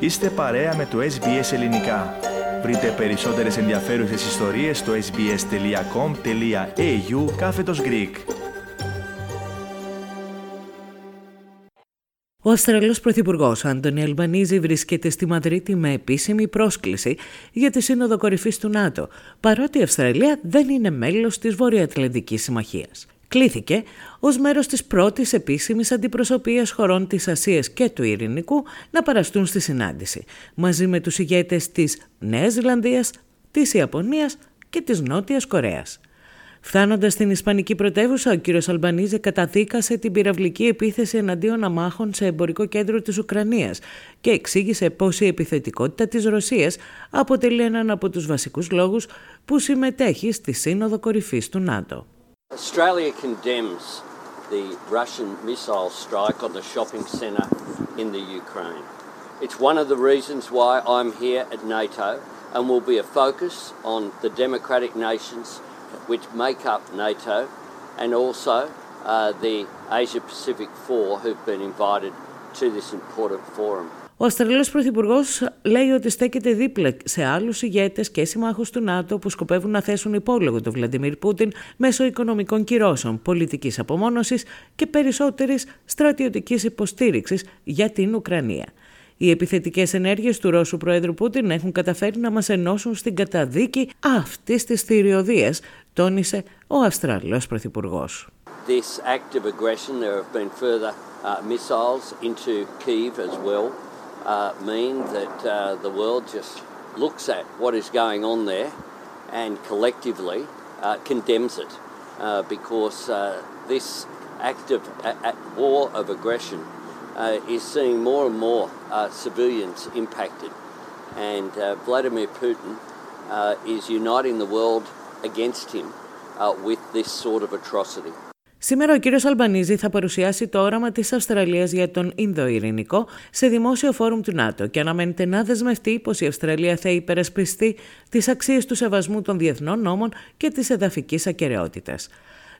Είστε παρέα με το SBS Ελληνικά. Βρείτε περισσότερες ενδιαφέρουσες ιστορίες στο sbs.com.au κάθετος Greek. Ο Αυστραλός Πρωθυπουργός Άντωνι Αλμπανίζη βρίσκεται στη Μαδρίτη με επίσημη πρόσκληση για τη Σύνοδο Κορυφής του ΝΑΤΟ, παρότι η Αυστραλία δεν είναι μέλος της Βορειοατλαντικής Συμμαχίας κλήθηκε ως μέρος της πρώτης επίσημης αντιπροσωπείας χωρών της Ασίας και του Ειρηνικού να παραστούν στη συνάντηση, μαζί με τους ηγέτες της Νέας Ζηλανδίας, της Ιαπωνίας και της Νότιας Κορέας. Φτάνοντας στην Ισπανική πρωτεύουσα, ο κ. Αλμπανίζε καταδίκασε την πυραυλική επίθεση εναντίον αμάχων σε εμπορικό κέντρο της Ουκρανίας και εξήγησε πως η επιθετικότητα της Ρωσίας αποτελεί έναν από τους βασικούς λόγους που συμμετέχει στη Σύνοδο Κορυφής του ΝΑΤΟ. Australia condemns the Russian missile strike on the shopping centre in the Ukraine. It's one of the reasons why I'm here at NATO and will be a focus on the democratic nations which make up NATO and also uh, the Asia Pacific Four who've been invited to this important forum. Ο Αυστραλός Πρωθυπουργός λέει ότι στέκεται δίπλα σε άλλους ηγέτες και συμμάχους του ΝΑΤΟ που σκοπεύουν να θέσουν υπόλογο τον Βλαντιμίρ Πούτιν μέσω οικονομικών κυρώσεων, πολιτικής απομόνωσης και περισσότερης στρατιωτικής υποστήριξης για την Ουκρανία. Οι επιθετικές ενέργειες του Ρώσου Προέδρου Πούτιν έχουν καταφέρει να μας ενώσουν στην καταδίκη αυτής της θηριωδίας, τόνισε ο Αυστραλός Πρωθυπουργός. This act of aggression, there have been further uh, missiles into Kiev as well. Uh, mean that uh, the world just looks at what is going on there and collectively uh, condemns it uh, because uh, this act of war of aggression is seeing more and more civilians impacted. And Vladimir Putin is uniting the world against him with this sort of atrocity. Σήμερα ο κύριος Αλμπανίζη θα παρουσιάσει το όραμα της Αυστραλίας για τον Ινδοειρηνικό σε δημόσιο φόρουμ του ΝΑΤΟ και αναμένεται να δεσμευτεί πως η Αυστραλία θα υπερασπιστεί τις αξίες του σεβασμού των διεθνών νόμων και της εδαφικής ακαιρεότητας.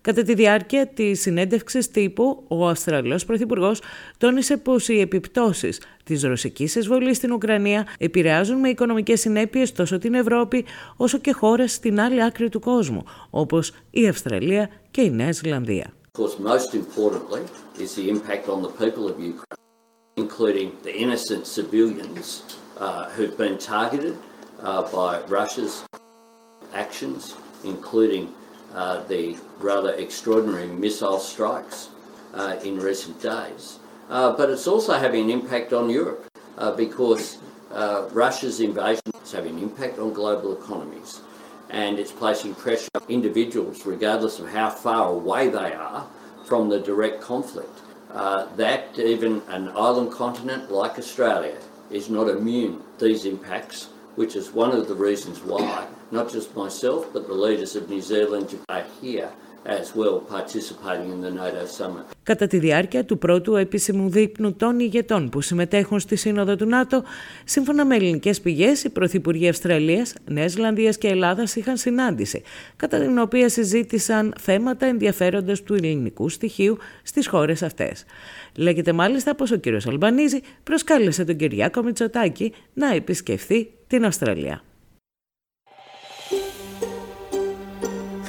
Κατά τη διάρκεια της συνέντευξης τύπου, ο Αυστραλό Πρωθυπουργός τόνισε πως οι επιπτώσεις της ρωσικής εισβολής στην Ουκρανία επηρεάζουν με οικονομικές συνέπειες τόσο την Ευρώπη όσο και χώρες στην άλλη άκρη του κόσμου, όπως η Αυστραλία και η Νέα Ζηλανδία. most importantly is the impact on the people of Ukraine, including the innocent civilians uh, who've been targeted uh, by Russia's actions, including uh, the rather extraordinary missile strikes uh, in recent days. Uh, but it's also having an impact on Europe uh, because uh, Russia's invasion is having an impact on global economies and it's placing pressure on individuals, regardless of how far away they are from the direct conflict. That even an island continent like Australia is not immune to these impacts, which is one of the reasons why not just myself, but the leaders of New Zealand are here as well participating in the NATO summit. Κατά τη διάρκεια του πρώτου επίσημου δείπνου των ηγετών που συμμετέχουν στη Σύνοδο του ΝΑΤΟ, σύμφωνα με ελληνικές πηγές, οι πρωθυπουργοί Αυστραλίας, Νέας Ζηλανδίας και Ελλάδας είχαν συνάντηση, κατά την οποία συζήτησαν θέματα ενδιαφέροντα του ελληνικού στοιχείου στις χώρες αυτές. Λέγεται μάλιστα πως ο κ. Αλμπανίζη προσκάλεσε τον Κυριάκο Μητσοτάκη να επισκεφθεί την Αυστραλία.